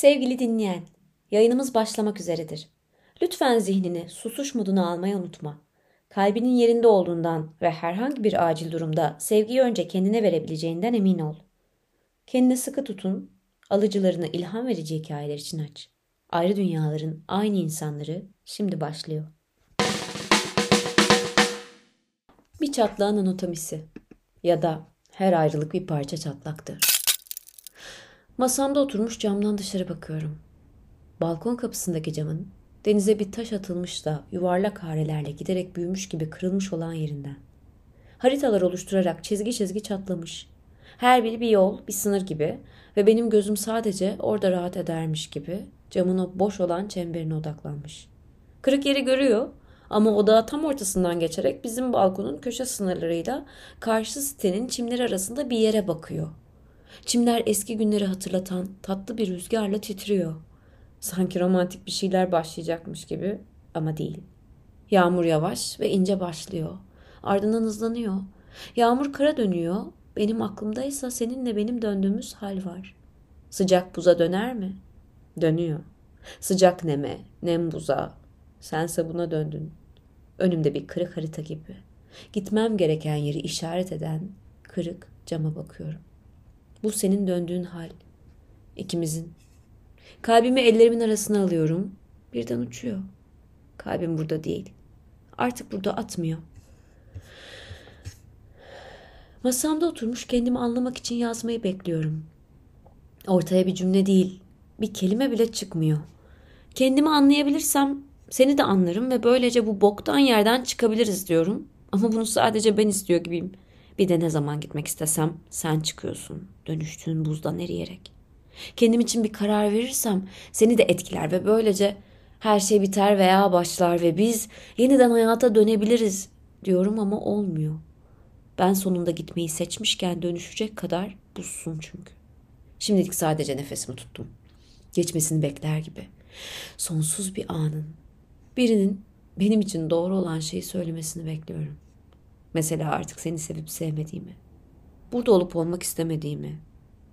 Sevgili dinleyen, yayınımız başlamak üzeredir. Lütfen zihnini susuş moduna almayı unutma. Kalbinin yerinde olduğundan ve herhangi bir acil durumda sevgiyi önce kendine verebileceğinden emin ol. Kendini sıkı tutun, alıcılarını ilham verici hikayeler için aç. Ayrı dünyaların aynı insanları şimdi başlıyor. Bir çatlağın anatomisi ya da her ayrılık bir parça çatlaktır. Masamda oturmuş camdan dışarı bakıyorum. Balkon kapısındaki camın denize bir taş atılmış da yuvarlak harelerle giderek büyümüş gibi kırılmış olan yerinden. Haritalar oluşturarak çizgi çizgi çatlamış. Her biri bir yol, bir sınır gibi ve benim gözüm sadece orada rahat edermiş gibi camın o boş olan çemberine odaklanmış. Kırık yeri görüyor ama odağı tam ortasından geçerek bizim balkonun köşe sınırlarıyla karşı sitenin çimleri arasında bir yere bakıyor. Çimler eski günleri hatırlatan tatlı bir rüzgarla titriyor. Sanki romantik bir şeyler başlayacakmış gibi ama değil. Yağmur yavaş ve ince başlıyor. Ardından hızlanıyor. Yağmur kara dönüyor. Benim aklımdaysa seninle benim döndüğümüz hal var. Sıcak buza döner mi? Dönüyor. Sıcak neme, nem buza. Sense buna döndün. Önümde bir kırık harita gibi. Gitmem gereken yeri işaret eden kırık cama bakıyorum. Bu senin döndüğün hal. İkimizin. Kalbimi ellerimin arasına alıyorum. Birden uçuyor. Kalbim burada değil. Artık burada atmıyor. Masamda oturmuş kendimi anlamak için yazmayı bekliyorum. Ortaya bir cümle değil, bir kelime bile çıkmıyor. Kendimi anlayabilirsem seni de anlarım ve böylece bu boktan yerden çıkabiliriz diyorum. Ama bunu sadece ben istiyor gibiyim. Bir de ne zaman gitmek istesem sen çıkıyorsun. Dönüştüğün buzdan eriyerek. Kendim için bir karar verirsem seni de etkiler ve böylece her şey biter veya başlar ve biz yeniden hayata dönebiliriz diyorum ama olmuyor. Ben sonunda gitmeyi seçmişken dönüşecek kadar buzsun çünkü. Şimdilik sadece nefesimi tuttum. Geçmesini bekler gibi. Sonsuz bir anın. Birinin benim için doğru olan şeyi söylemesini bekliyorum. Mesela artık seni sevip sevmediğimi. Burada olup olmak istemediğimi.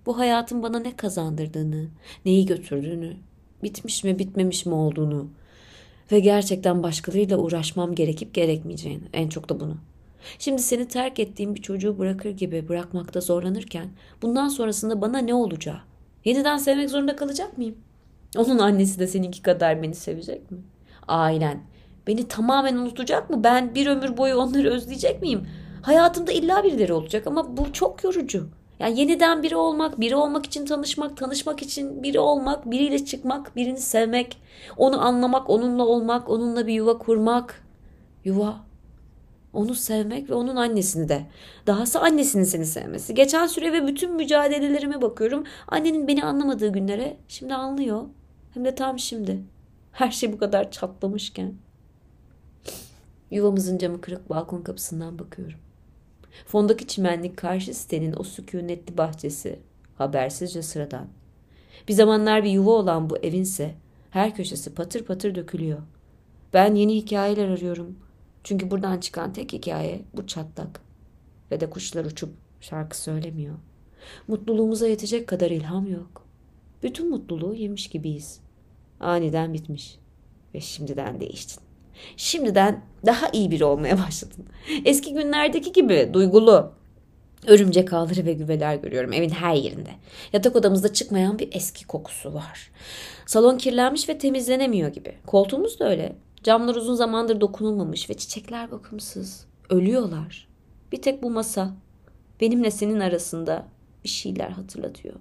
Bu hayatın bana ne kazandırdığını, neyi götürdüğünü, bitmiş mi bitmemiş mi olduğunu ve gerçekten başkalarıyla uğraşmam gerekip gerekmeyeceğini. En çok da bunu. Şimdi seni terk ettiğim bir çocuğu bırakır gibi bırakmakta zorlanırken bundan sonrasında bana ne olacağı? Yeniden sevmek zorunda kalacak mıyım? Onun annesi de seninki kadar beni sevecek mi? Ailen beni tamamen unutacak mı? Ben bir ömür boyu onları özleyecek miyim? Hayatımda illa birileri olacak ama bu çok yorucu. Yani yeniden biri olmak, biri olmak için tanışmak, tanışmak için biri olmak, biriyle çıkmak, birini sevmek, onu anlamak, onunla olmak, onunla bir yuva kurmak. Yuva onu sevmek ve onun annesini de. Dahası annesinin seni sevmesi. Geçen süre ve bütün mücadelelerime bakıyorum. Annenin beni anlamadığı günlere şimdi anlıyor. Hem de tam şimdi. Her şey bu kadar çatlamışken. Yuvamızın camı kırık balkon kapısından bakıyorum. Fondaki çimenlik karşı sitenin o sükunetli bahçesi habersizce sıradan. Bir zamanlar bir yuva olan bu evinse her köşesi patır patır dökülüyor. Ben yeni hikayeler arıyorum. Çünkü buradan çıkan tek hikaye bu çatlak. Ve de kuşlar uçup şarkı söylemiyor. Mutluluğumuza yetecek kadar ilham yok. Bütün mutluluğu yemiş gibiyiz. Aniden bitmiş. Ve şimdiden değiştin. Şimdiden daha iyi biri olmaya başladın. Eski günlerdeki gibi duygulu. Örümcek ağları ve güveler görüyorum evin her yerinde. Yatak odamızda çıkmayan bir eski kokusu var. Salon kirlenmiş ve temizlenemiyor gibi. Koltuğumuz da öyle. Camlar uzun zamandır dokunulmamış ve çiçekler bakımsız. Ölüyorlar. Bir tek bu masa benimle senin arasında bir şeyler hatırlatıyor.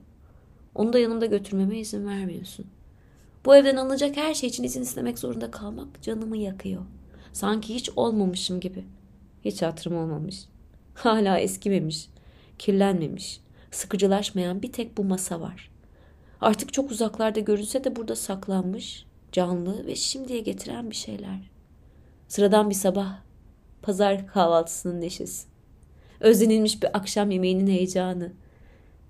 Onu da yanımda götürmeme izin vermiyorsun. Bu evden alınacak her şey için izin istemek zorunda kalmak canımı yakıyor. Sanki hiç olmamışım gibi. Hiç hatırım olmamış. Hala eskimemiş, kirlenmemiş, sıkıcılaşmayan bir tek bu masa var. Artık çok uzaklarda görünse de burada saklanmış, canlı ve şimdiye getiren bir şeyler. Sıradan bir sabah, pazar kahvaltısının neşesi. Özlenilmiş bir akşam yemeğinin heyecanı.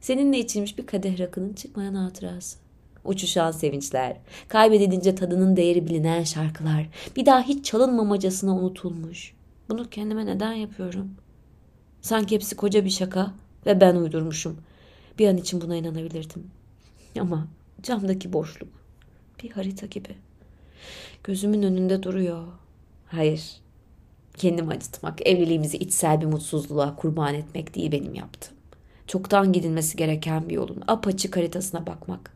Seninle içilmiş bir kadeh rakının çıkmayan hatırası. Uçuşan sevinçler, kaybedilince tadının değeri bilinen şarkılar, bir daha hiç çalınmamacasına unutulmuş. Bunu kendime neden yapıyorum? Sanki hepsi koca bir şaka ve ben uydurmuşum. Bir an için buna inanabilirdim. Ama Camdaki boşluk. Bir harita gibi. Gözümün önünde duruyor. Hayır. Kendimi acıtmak, evliliğimizi içsel bir mutsuzluğa kurban etmek değil benim yaptığım. Çoktan gidilmesi gereken bir yolun apaçık haritasına bakmak.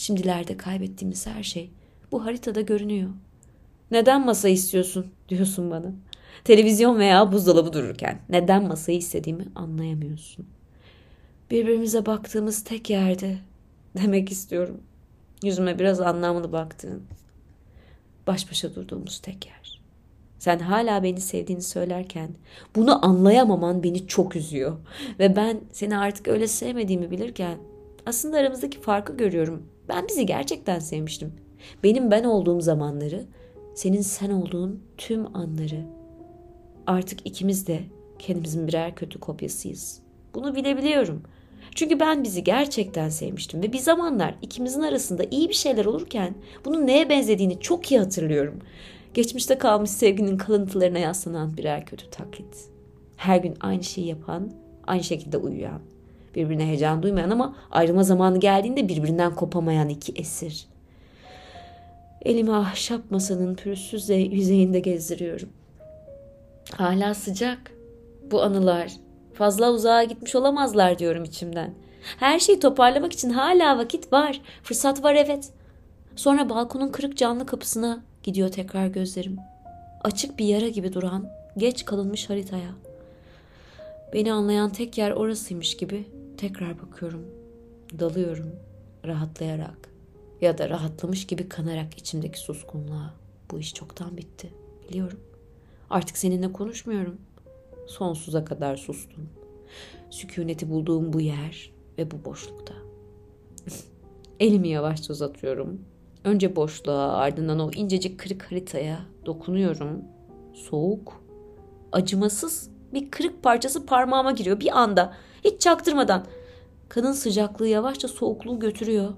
Şimdilerde kaybettiğimiz her şey bu haritada görünüyor. Neden masa istiyorsun diyorsun bana. Televizyon veya buzdolabı dururken neden masayı istediğimi anlayamıyorsun. Birbirimize baktığımız tek yerde demek istiyorum. Yüzüme biraz anlamlı baktığın. Baş başa durduğumuz tek yer. Sen hala beni sevdiğini söylerken bunu anlayamaman beni çok üzüyor. Ve ben seni artık öyle sevmediğimi bilirken aslında aramızdaki farkı görüyorum. Ben bizi gerçekten sevmiştim. Benim ben olduğum zamanları, senin sen olduğun tüm anları. Artık ikimiz de kendimizin birer kötü kopyasıyız. Bunu bilebiliyorum. Çünkü ben bizi gerçekten sevmiştim ve bir zamanlar ikimizin arasında iyi bir şeyler olurken bunun neye benzediğini çok iyi hatırlıyorum. Geçmişte kalmış sevginin kalıntılarına yaslanan birer kötü taklit. Her gün aynı şeyi yapan, aynı şekilde uyuyan, birbirine heyecan duymayan ama ayrılma zamanı geldiğinde birbirinden kopamayan iki esir. Elimi ahşap masanın pürüzsüz yüzeyinde gezdiriyorum. Hala sıcak. Bu anılar fazla uzağa gitmiş olamazlar diyorum içimden. Her şeyi toparlamak için hala vakit var. Fırsat var evet. Sonra balkonun kırık camlı kapısına gidiyor tekrar gözlerim. Açık bir yara gibi duran, geç kalınmış haritaya. Beni anlayan tek yer orasıymış gibi tekrar bakıyorum. Dalıyorum rahatlayarak ya da rahatlamış gibi kanarak içimdeki suskunluğa. Bu iş çoktan bitti. Biliyorum. Artık seninle konuşmuyorum. Sonsuza kadar sustum. Sükuneti bulduğum bu yer ve bu boşlukta. Elimi yavaşça uzatıyorum. Önce boşluğa ardından o incecik kırık haritaya dokunuyorum. Soğuk, acımasız bir kırık parçası parmağıma giriyor bir anda. Hiç çaktırmadan. Kanın sıcaklığı yavaşça soğukluğu götürüyor.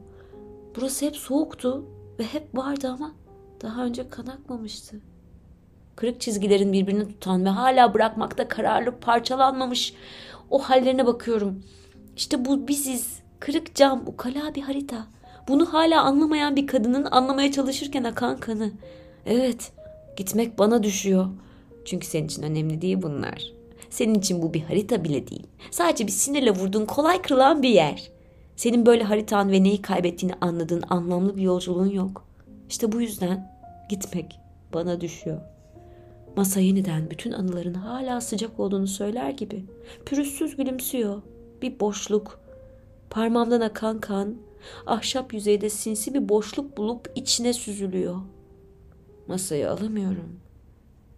Burası hep soğuktu ve hep vardı ama daha önce kan akmamıştı. Kırık çizgilerin birbirini tutan ve hala bırakmakta kararlı parçalanmamış o hallerine bakıyorum. İşte bu biziz. Kırık cam, ukala bir harita. Bunu hala anlamayan bir kadının anlamaya çalışırken akan kanı. Evet, gitmek bana düşüyor. Çünkü senin için önemli değil bunlar. Senin için bu bir harita bile değil. Sadece bir sinirle vurduğun kolay kırılan bir yer. Senin böyle haritan ve neyi kaybettiğini anladığın anlamlı bir yolculuğun yok. İşte bu yüzden gitmek bana düşüyor. Masa yeniden bütün anıların hala sıcak olduğunu söyler gibi pürüzsüz gülümsüyor. Bir boşluk. Parmağımdan akan kan ahşap yüzeyde sinsi bir boşluk bulup içine süzülüyor. Masayı alamıyorum.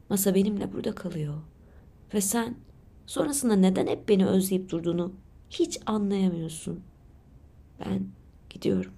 Masa benimle burada kalıyor. Ve sen sonrasında neden hep beni özleyip durduğunu hiç anlayamıyorsun. Ben gidiyorum.